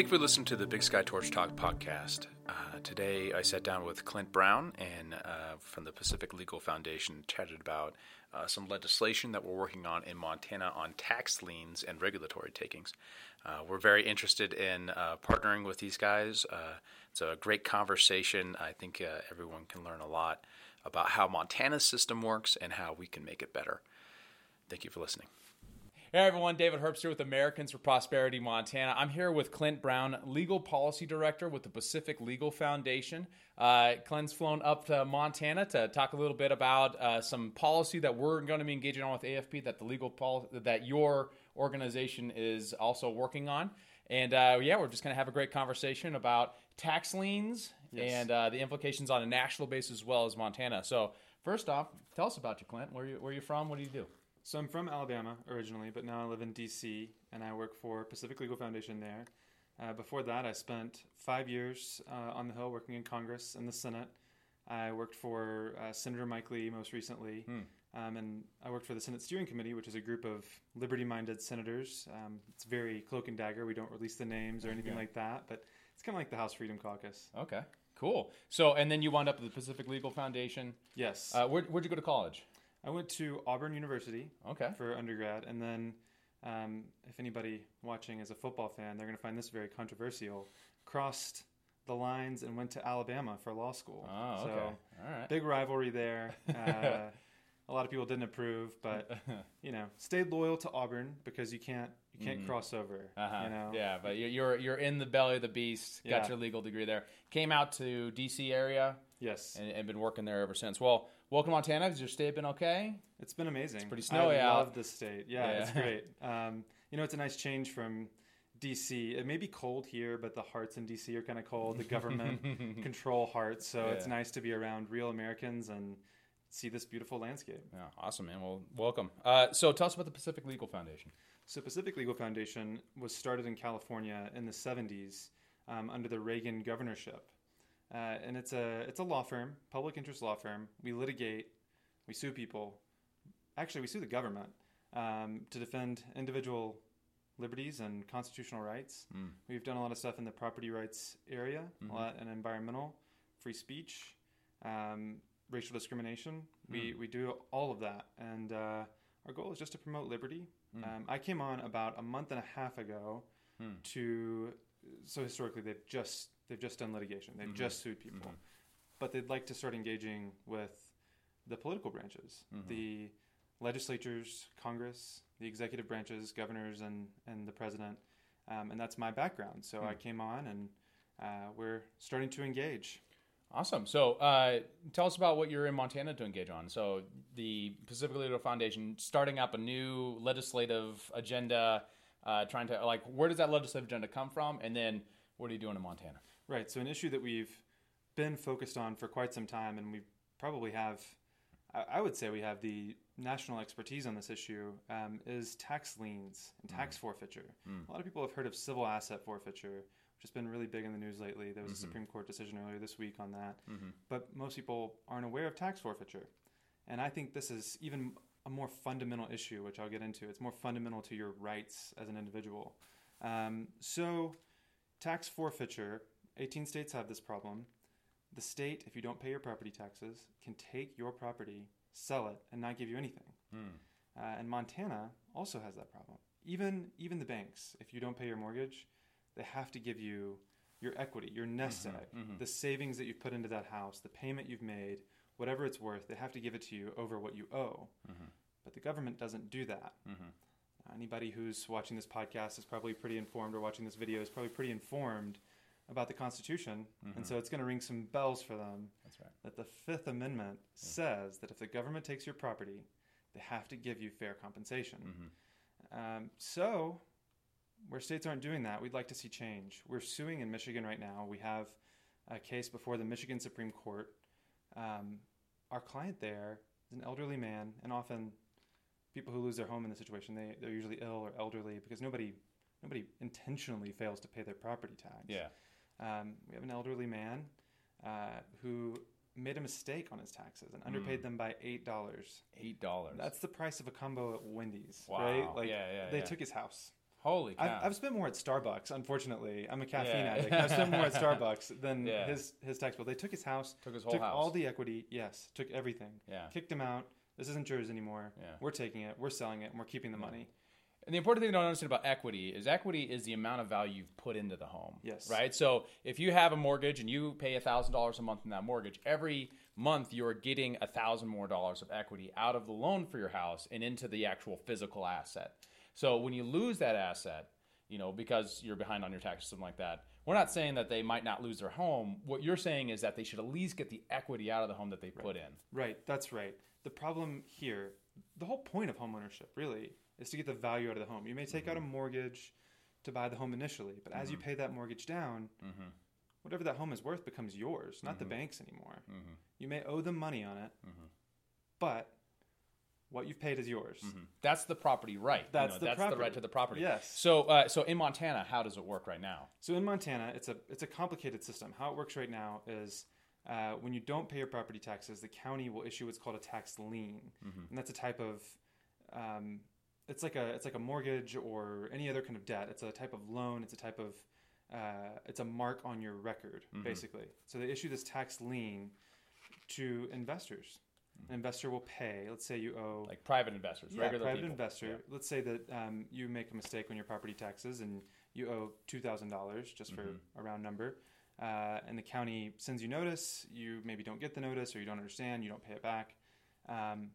Thank you for listening to the Big Sky Torch Talk podcast. Uh, today, I sat down with Clint Brown and uh, from the Pacific Legal Foundation, chatted about uh, some legislation that we're working on in Montana on tax liens and regulatory takings. Uh, we're very interested in uh, partnering with these guys. Uh, it's a great conversation. I think everyone can learn a lot about how Montana's system works and how we can make it better. Thank you for listening. Hey everyone, David Herbst here with Americans for Prosperity Montana. I'm here with Clint Brown, Legal Policy Director with the Pacific Legal Foundation. Uh, Clint's flown up to Montana to talk a little bit about uh, some policy that we're going to be engaging on with AFP that the legal policy that your organization is also working on. And uh, yeah, we're just going to have a great conversation about tax liens yes. and uh, the implications on a national basis as well as Montana. So first off, tell us about you, Clint. Where you where you from? What do you do? So I'm from Alabama originally, but now I live in DC and I work for Pacific Legal Foundation there. Uh, before that, I spent five years uh, on the Hill working in Congress and the Senate. I worked for uh, Senator Mike Lee most recently, hmm. um, and I worked for the Senate Steering Committee, which is a group of liberty-minded senators. Um, it's very cloak and dagger. We don't release the names or anything okay. like that, but it's kind of like the House Freedom Caucus. Okay, cool. So, and then you wound up at the Pacific Legal Foundation. Yes. Uh, where, where'd you go to college? I went to Auburn University. Okay. For undergrad, and then um, if anybody watching is a football fan, they're going to find this very controversial. Crossed the lines and went to Alabama for law school. Oh, okay. So, All right. Big rivalry there. Uh, a lot of people didn't approve, but you know, stayed loyal to Auburn because you can't you can't mm-hmm. cross over. Uh-huh. You know? Yeah, but you're you're in the belly of the beast. Got yeah. your legal degree there. Came out to D.C. area. Yes, and, and been working there ever since. Well, welcome Montana. Has your state been okay? It's been amazing. It's pretty snowy I out. I love the state. Yeah, yeah. it's great. Um, you know, it's a nice change from DC. It may be cold here, but the hearts in DC are kind of cold. The government control hearts, so yeah. it's nice to be around real Americans and see this beautiful landscape. Yeah, awesome, man. Well, welcome. Uh, so, tell us about the Pacific Legal Foundation. So, Pacific Legal Foundation was started in California in the '70s um, under the Reagan governorship, uh, and it's a it's a law firm, public interest law firm. We litigate, we sue people. Actually, we sue the government um, to defend individual liberties and constitutional rights. Mm. We've done a lot of stuff in the property rights area, mm-hmm. a lot in environmental, free speech. Um, racial discrimination. Mm. We we do all of that, and uh, our goal is just to promote liberty. Mm. Um, I came on about a month and a half ago mm. to so historically they've just they've just done litigation. They've mm-hmm. just sued people, mm-hmm. but they'd like to start engaging with the political branches, mm-hmm. the legislatures, Congress, the executive branches, governors, and and the president. Um, and that's my background. So I mm. came on, and uh, we're starting to engage. Awesome. So, uh, tell us about what you're in Montana to engage on. So, the Pacific Legal Foundation starting up a new legislative agenda, uh, trying to like, where does that legislative agenda come from, and then what are you doing in Montana? Right. So, an issue that we've been focused on for quite some time, and we probably have, I would say, we have the national expertise on this issue, um, is tax liens and tax mm. forfeiture. Mm. A lot of people have heard of civil asset forfeiture which has been really big in the news lately. There was mm-hmm. a Supreme Court decision earlier this week on that. Mm-hmm. But most people aren't aware of tax forfeiture. And I think this is even a more fundamental issue, which I'll get into. It's more fundamental to your rights as an individual. Um, so, tax forfeiture 18 states have this problem. The state, if you don't pay your property taxes, can take your property, sell it, and not give you anything. Mm. Uh, and Montana also has that problem. Even even the banks, if you don't pay your mortgage, they have to give you your equity, your nest mm-hmm, egg, mm-hmm. the savings that you've put into that house, the payment you've made, whatever it's worth, they have to give it to you over what you owe. Mm-hmm. But the government doesn't do that. Mm-hmm. Anybody who's watching this podcast is probably pretty informed, or watching this video is probably pretty informed about the Constitution, and mm-hmm. so it's going to ring some bells for them. That's right. That the Fifth Amendment says that if the government takes your property, they have to give you fair compensation. Mm-hmm. Um, so where states aren't doing that, we'd like to see change. We're suing in Michigan right now. We have a case before the Michigan Supreme Court. Um, our client there is an elderly man, and often people who lose their home in this situation, they, they're usually ill or elderly because nobody nobody intentionally fails to pay their property tax. Yeah. Um, we have an elderly man uh, who made a mistake on his taxes and underpaid mm. them by eight dollars. Eight dollars. That's the price of a combo at Wendy's. Wow. Right? Like yeah, yeah. They yeah. took his house. Holy cow! I've, I've spent more at Starbucks. Unfortunately, I'm a caffeine Yeah. addict. I've spent more at Starbucks than Yeah. his his tax bill. They took his house, Took his whole took house. all the equity. Yes, took everything. Yeah. kicked him out. This isn't yours anymore. Yeah. We're taking it. We're selling it. and We're keeping the money. And the important thing to understand about equity is equity is the amount of value you've put into the home. Yes. Right? So if you have a mortgage and you pay $1,000 a month in that mortgage, every month you're getting a 1000 more dollars of equity out of the loan for your house and into the actual physical asset. So when you lose that asset, you know, because you're behind on your taxes, or something like that, we're not saying that they might not lose their home. What you're saying is that they should at least get the equity out of the home that they put in. Right. That's right. The problem here, the whole point of homeownership really is to get the value out of the home. You may take out a mm-hmm. mortgage to buy the home initially, but as you mm-hmm. pay that mortgage down, mm-hmm. whatever that home is worth becomes yours, not the bank's anymore. You may owe them money on it, but what you've paid is yours. That's the property right. You That's know, the that's the right to the property. Yes. So, uh, so in Montana, how does it work right now? So in Montana, it's a it's a complicated system. How it works right now is uh, when you don't pay your property taxes, the county will issue what's called a tax lien, and that's a type of um, it's like a it's like a mortgage or any other kind of debt. It's a type of loan. It's a type of uh, it's a mark on your record, basically. So they issue this tax lien to investors. An investor will pay. Let's say you owe Like private investors, yeah, regular private people. investor. Yeah. Let's say that um, you make a mistake on your property taxes and you owe two thousand dollars, just for Mm-hmm. a round number, uh, and the county sends you notice. You maybe don't get the notice, or you don't understand. You don't pay it back. Um,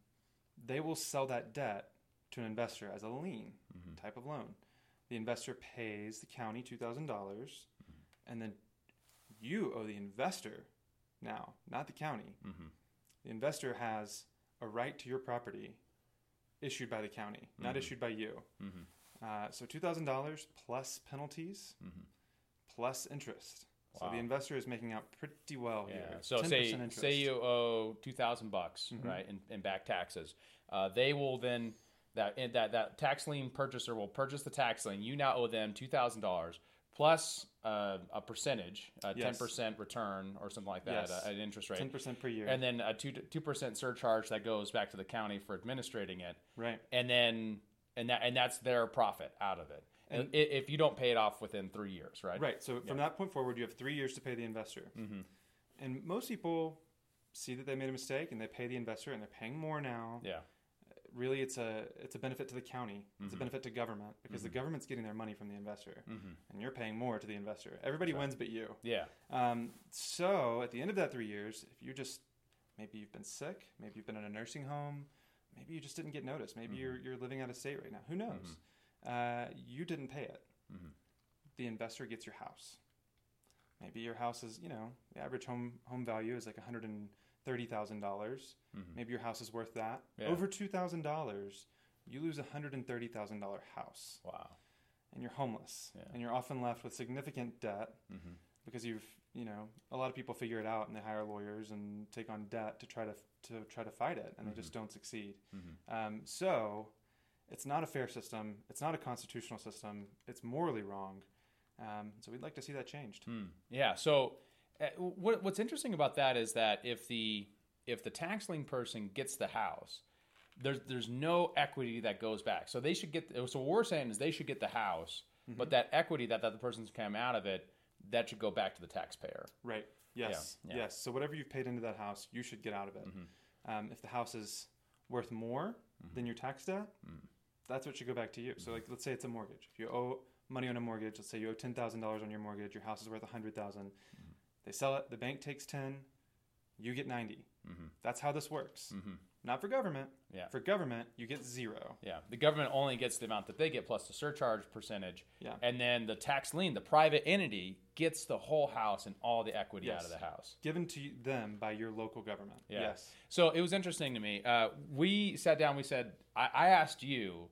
they will sell that debt to an investor as a lien Mm-hmm. type of loan. The investor pays the county two thousand dollars, Mm-hmm. and then you owe the investor now, not the county. Mm-hmm. The investor has a right to your property issued by the county, not Mm-hmm. issued by you. Uh, so two thousand dollars plus penalties, plus interest. So Mm-hmm. The investor is making out pretty well Yeah. here. So 10% say interest. say you owe two thousand bucks, Mm-hmm. right, in, in back taxes. Uh, they will then that that that tax lien purchaser will purchase the tax lien. You now owe them two thousand dollars plus uh, a percentage, a ten Yes. percent return or something like that, Yes. uh, an interest rate. ten percent per year. and then a two two percent surcharge that goes back to the county for administrating it, right. and then and that and that's their profit out of it. And if you don't pay it off within three years, right? Right. So from that point forward, you have three years to pay the investor. Mm-hmm. And most people see that they made a mistake and they pay the investor, and they're paying more now. Yeah. Really, it's a it's a benefit to the county. It's Mm-hmm. a benefit to government because the government's getting their money from the investor, and you're paying more to the investor. Everybody wins, but you. Yeah. Um, so at the end of that three years, if you just maybe you've been sick, maybe you've been in a nursing home, maybe you just didn't get noticed, maybe you're you're living out of state right now. Who knows? Uh, you didn't pay it. The investor gets your house. Maybe your house is you know the average home home value is like one hundred and thirty thousand dollars. Maybe your house is worth that. Yeah. Over two thousand dollars, you lose a hundred and thirty thousand dollar house Wow. and you're homeless Yeah. Mm-hmm. and you're often left with significant debt because you've you know a lot of people figure it out and they hire lawyers and take on debt to try to to try to fight it and they Mm-hmm. just don't succeed um, so it's not a fair system it's not a constitutional system it's morally wrong um, so we'd like to see that changed Hmm. Yeah. So, uh, what, what's interesting about that is that if the if the tax lien person gets the house, there's there's no equity that goes back. So they should get. So what we're saying is they should get the house, but that equity that that the person's come out of it, that should go back to the taxpayer. right yes Yeah, yeah. yes so whatever you've paid into that house you should get out of it um, if the house is worth more than your tax debt that's what should go back to you. So like let's say it's a mortgage. If you owe money on a mortgage let's say you owe $10000 on your mortgage your house is worth a hundred thousand. Mm-hmm. they sell it the bank takes 10 you get 90 mm-hmm. that's how this works mm-hmm. Not for government Yeah. for government you get zero Yeah, the government only gets the amount that they get plus the surcharge percentage. Yeah. and then the tax lien, the private entity, gets the whole house and all the equity out of the house. given to them by your local government Yeah. yes So it was interesting to me. Uh, we sat down. We said, I, I asked you,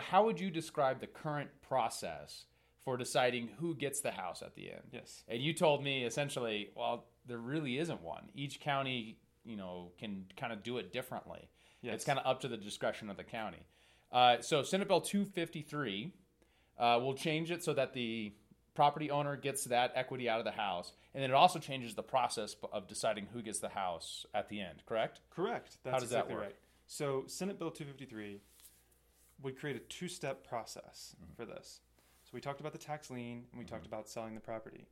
how would you describe the current process for deciding who gets the house at the end? yes And you told me essentially, well, there really isn't one. Each county, you know, can kind of do it differently. Yes. It's kind of up to the discretion of the county. Uh, so Senate Bill 253 uh, will change it so that the property owner gets that equity out of the house, and then it also changes the process of deciding who gets the house at the end. Correct? Correct. That's does that exactly work? right. So Senate Bill 253 would create a two-step process Mm-hmm. for this. So we talked about the tax lien and we Mm-hmm. talked about selling the property.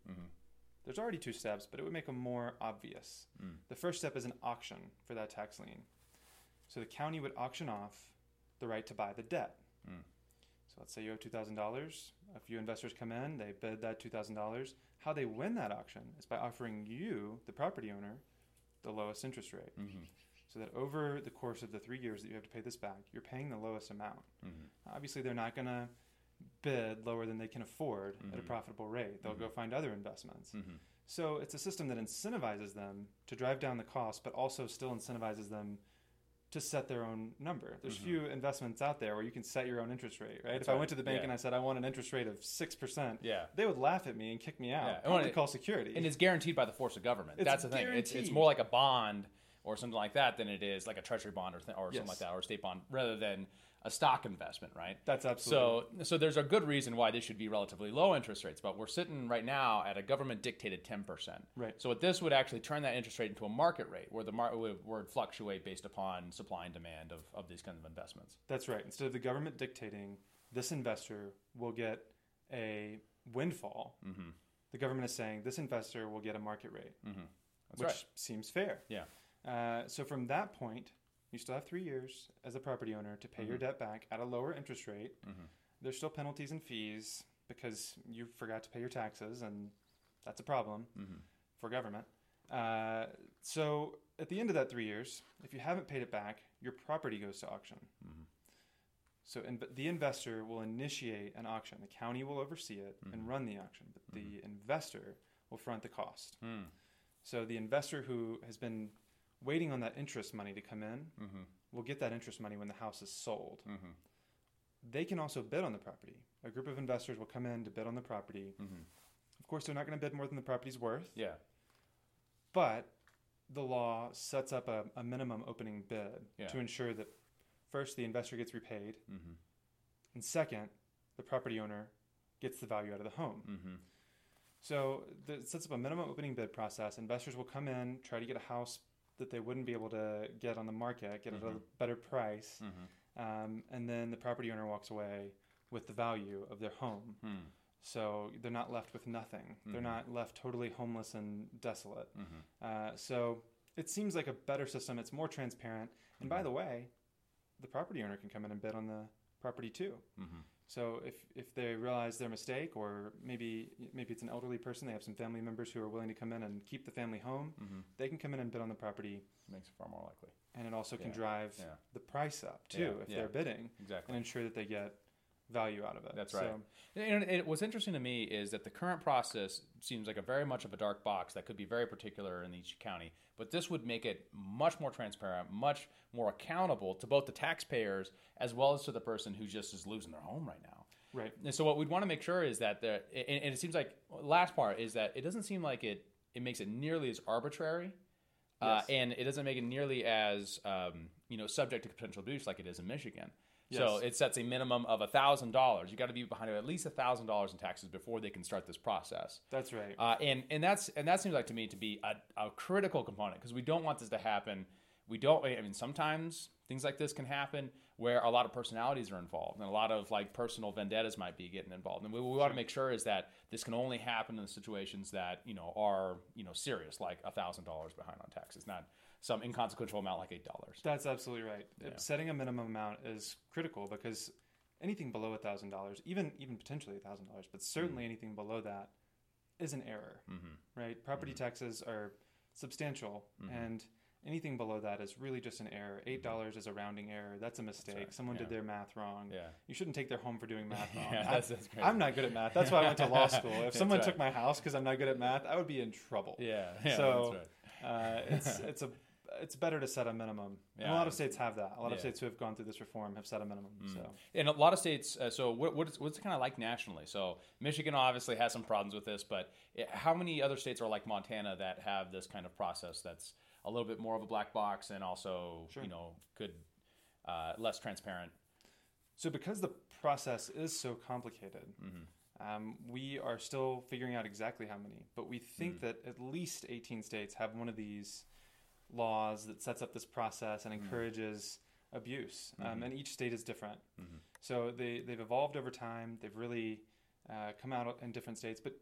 There's already two steps, but it would make them more obvious. Mm. The first step is an auction for that tax lien. So the county would auction off the right to buy the debt. Mm. So let's say you owe two thousand dollars. A few investors come in, they bid that two thousand dollars. How they win that auction is by offering you, the property owner, the lowest interest rate. Mm-hmm. So that over the course of the three years that you have to pay this back, you're paying the lowest amount. Mm-hmm. Obviously, they're not going to bid lower than they can afford at a Mhm. profitable rate. They'll go find other investments. Mm-hmm. So it's a system that incentivizes them to drive down the cost, but also still incentivizes them to set their own number. There's Mhm. few investments out there where you can set your own interest rate, right? That's if I went to the bank Yeah. and I said I want an interest rate of six percent, Yeah. they would laugh at me and kick me out. Yeah. Probably And it- call security. And it's guaranteed by the force of government. It's That's the thing. It's, it's more like a bond or something like that than it is like a treasury bond or, th- or something like that or a state bond rather than a stock investment, right? That's absolutely. So, so there's a good reason why this should be relatively low interest rates, but we're sitting right now at a government dictated 10%. Right. So what this would actually turn that interest rate into a market rate where the market would, fluctuate based upon supply and demand of, of these kinds of investments. That's right. Instead of the government dictating, this investor will get a windfall. Mm-hmm. The government is saying this investor will get a market rate, Mm-hmm. That's which right. seems fair. Yeah. Uh, so from that point, you still have three years as a property owner to pay your Mhm. debt back at a lower interest rate. Mhm. There's still penalties and fees because you forgot to pay your taxes, and that's a problem Mm-hmm. for government. Uh, so at the end of that three years, if you haven't paid it back, your property goes to auction. Mhm. So in, the investor will initiate an auction. The county will oversee it and Mhm. run the auction, but the investor will front the cost. Mm. So the investor who has been waiting on that interest money to come in Mm-hmm. will get that interest money when the house is sold. Mm-hmm. They can also bid on the property. A group of investors will come in to bid on the property. Mm-hmm. Of course, they're not going to bid more than the property's worth, Yeah. but the law sets up a, a minimum opening bid Yeah. to ensure that first the investor gets repaid, Mm-hmm. and second, the property owner gets the value out of the home. Mm-hmm. So it sets up a minimum opening bid process. Investors will come in, try to get a house that they wouldn't be able to get on the market, get at a Mhm. better price, Mm-hmm. um, and then the property owner walks away with the value of their home. Mm-hmm. So they're not left with nothing. They're Mhm. not left totally homeless and desolate. Mm-hmm. Uh, so it seems like a better system. It's more transparent. And by the way, the property owner can come in and bid on the property too. Mm-hmm. So if, if they realize their mistake, or maybe maybe it's an elderly person, they have some family members who are willing to come in and keep the family home, Mm-hmm. they can come in and bid on the property, Makes it far more likely. and it also can Yeah, drive yeah. the price up too Yeah, if they're bidding, Exactly. and ensure that they get value out of it. That's So- right. And it, what's interesting to me is that the current process seems like a very much of a dark box that could be very particular in each county. But this would make it much more transparent, much more accountable to both the taxpayers as well as to the person who just is losing their home right now. Right. And so what we'd want to make sure is that the and, and it seems like last part is that it doesn't seem like it it makes it nearly as arbitrary. Uh, Yes. and it doesn't make it nearly as um, you know subject to potential abuse like it is in Michigan. So it sets a minimum of thousand dollars. You got to be behind at least thousand dollars in taxes before they can start this process. That's right. Uh, and and that's and that seems like to me to be a, a critical component because we don't want this to happen. We don't. I mean, sometimes things like this can happen where a lot of personalities are involved and a lot of like personal vendettas might be getting involved. And we, we want to make sure is that this can only happen in the situations that you know are you know serious, like a thousand dollars behind on taxes, not some inconsequential amount like eight dollars. That's absolutely right. Yeah. Setting a minimum amount is critical because anything below thousand dollars, even even potentially thousand dollars, but certainly anything below that, is an error. Mm-hmm. Right? Property taxes are substantial, Mhm. and anything below that is really just an error. Eight dollars is a rounding error. That's a mistake. right. Someone did their math wrong. Yeah. You shouldn't take their home for doing math wrong. Yeah, I- that's, that's great. I'm not good at math. That's why I went to law school. If someone right. took my house because I'm not good at math, I would be in trouble. Yeah. yeah So, that's right. Uh, it's it's a it's better to set a minimum. And Yeah. a lot of states have that. A lot of Yeah. states who have gone through this reform have set a minimum. Mm. So in a lot of states. Uh, so what, what's what's it kind of like nationally? So Michigan obviously has some problems with this, but it, how many other states are like Montana that have this kind of process that's a little bit more of a black box and also Sure. you know could uh, less transparent? so because the process is so complicated, Mm-hmm. um, we are still figuring out exactly how many. But we think Mm. that at least 18 states have one of these laws that sets up this process and Mm. encourages abuse. Um, Mhm. and each state is different. Mhm. So they they've evolved over time. They've really uh, come out in different states, but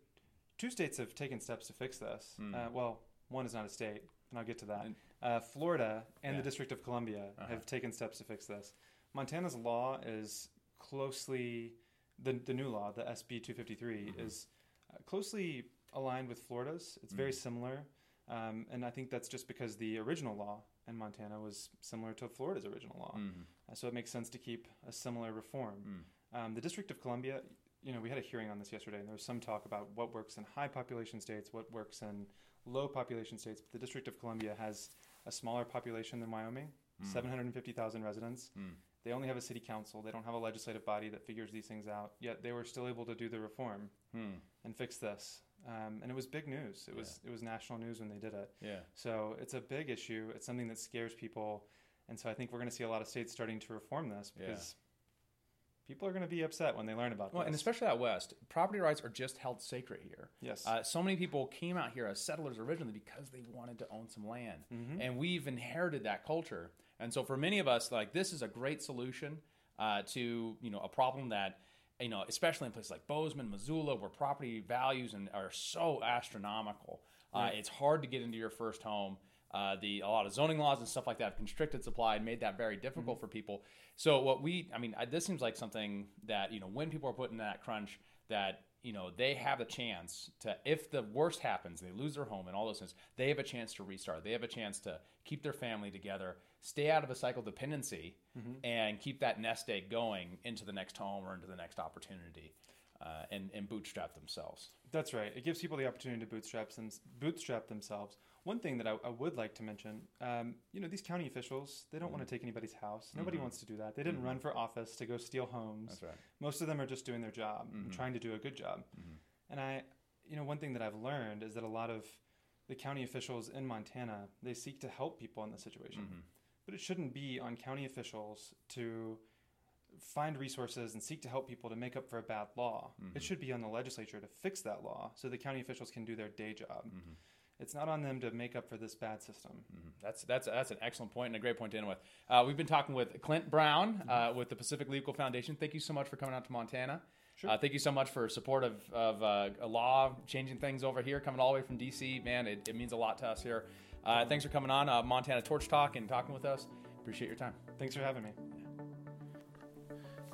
two states have taken steps to fix this. Hmm. Uh, well, one is not a state, and I'll get to that. Uh, Florida and Yeah. the District of Columbia Uh-huh. have taken steps to fix this. Montana's law is closely the the new law, the SB 253, Mhm. is uh, closely aligned with Florida's. It's very Mm. similar, um, and I think that's just because the original law in Montana was similar to Florida's original law. Mhm. Uh, so it makes sense to keep a similar reform. Mm. Um, the District of Columbia, you know, we had a hearing on this yesterday, and there was some talk about what works in high population states, what works in low population states. But the District of Columbia has a smaller population than Wyoming, Mm. 750,000 residents. Mm. They only have a city council. They don't have a legislative body that figures these things out. Yet they were still able to do the reform Hmm. and fix this. Um, and it was big news. It was it was national news when they did it. Yeah. So it's a big issue. It's something that scares people, and so I think we're going to see a lot of states starting to reform this Yeah. because people are going to be upset when they learn about Well, this. and especially out west, property rights are just held sacred here. yes, Uh, so many people came out here as settlers originally because they wanted to own some land, Mhm. and we've inherited that culture. And so, for many of us, like this is a great solution uh, to you know a problem that you know, especially in places like Bozeman, Missoula, where property values and are so astronomical. Uh, it's hard to get into your first home. Uh, the a lot of zoning laws and stuff like that have constricted supply and made that very difficult for people. So what we, I mean, I, this seems like something that you know when people are put in that crunch, that you know they have a chance to, if the worst happens, they lose their home and all those things, they have a chance to restart. They have a chance to keep their family together, stay out of a cycle dependency, mm-hmm. and keep that nest egg going into the next home or into the next opportunity, uh, and and bootstrap themselves. That's right. It gives people the opportunity to bootstrap, them, bootstrap themselves. One thing that I, I would like to mention, um, you know, these county officials, they don't want to take anybody's house. Nobody Mhm. wants to do that. They didn't Mhm. run for office to go steal homes. That's right. Most of them are just doing their job and Mhm. trying to do a good job. Mhm. And I, you know, one thing that I've learned is that a lot of the county officials in Montana, they seek to help people in this situation. Mhm. But it shouldn't be on county officials to find resources and seek to help people to make up for a bad law. Mhm. It should be on the legislature to fix that law so the county officials can do their day job. Mhm. It's not on them to make up for this bad system. Mhm. That's that's that's an excellent point and a great point to end with. Uh, we've been talking with Clint Brown uh, with the Pacific Legal Foundation. Thank you so much for coming out to Montana. Sure. Uh, thank you so much for support of, of uh, a law changing things over here, coming all the way from DC. Man, it, it means a lot to us here. Uh, thanks for coming on uh, Montana Torch Talk and talking with us. Appreciate your time. Thanks for having me.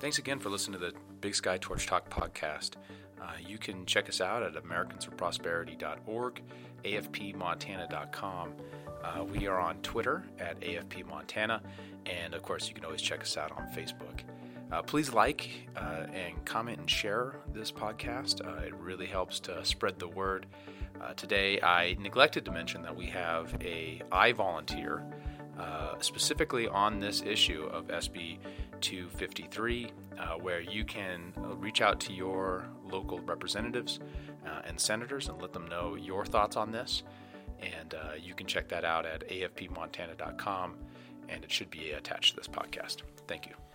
Thanks again for listening to the Big Sky Torch Talk podcast. Uh, you can check us out at americansforprosperity.org, afpmontana.com. Uh, we are on Twitter at afpmontana, and of course, you can always check us out on Facebook. Uh, please like uh, and comment and share this podcast. Uh, it really helps to spread the word. Uh, today, I neglected to mention that we have a I volunteer uh, specifically on this issue of SB 253, uh, where you can uh, reach out to your local representatives uh, and senators and let them know your thoughts on this. And uh, you can check that out at afpmontana.com, and it should be attached to this podcast. Thank you.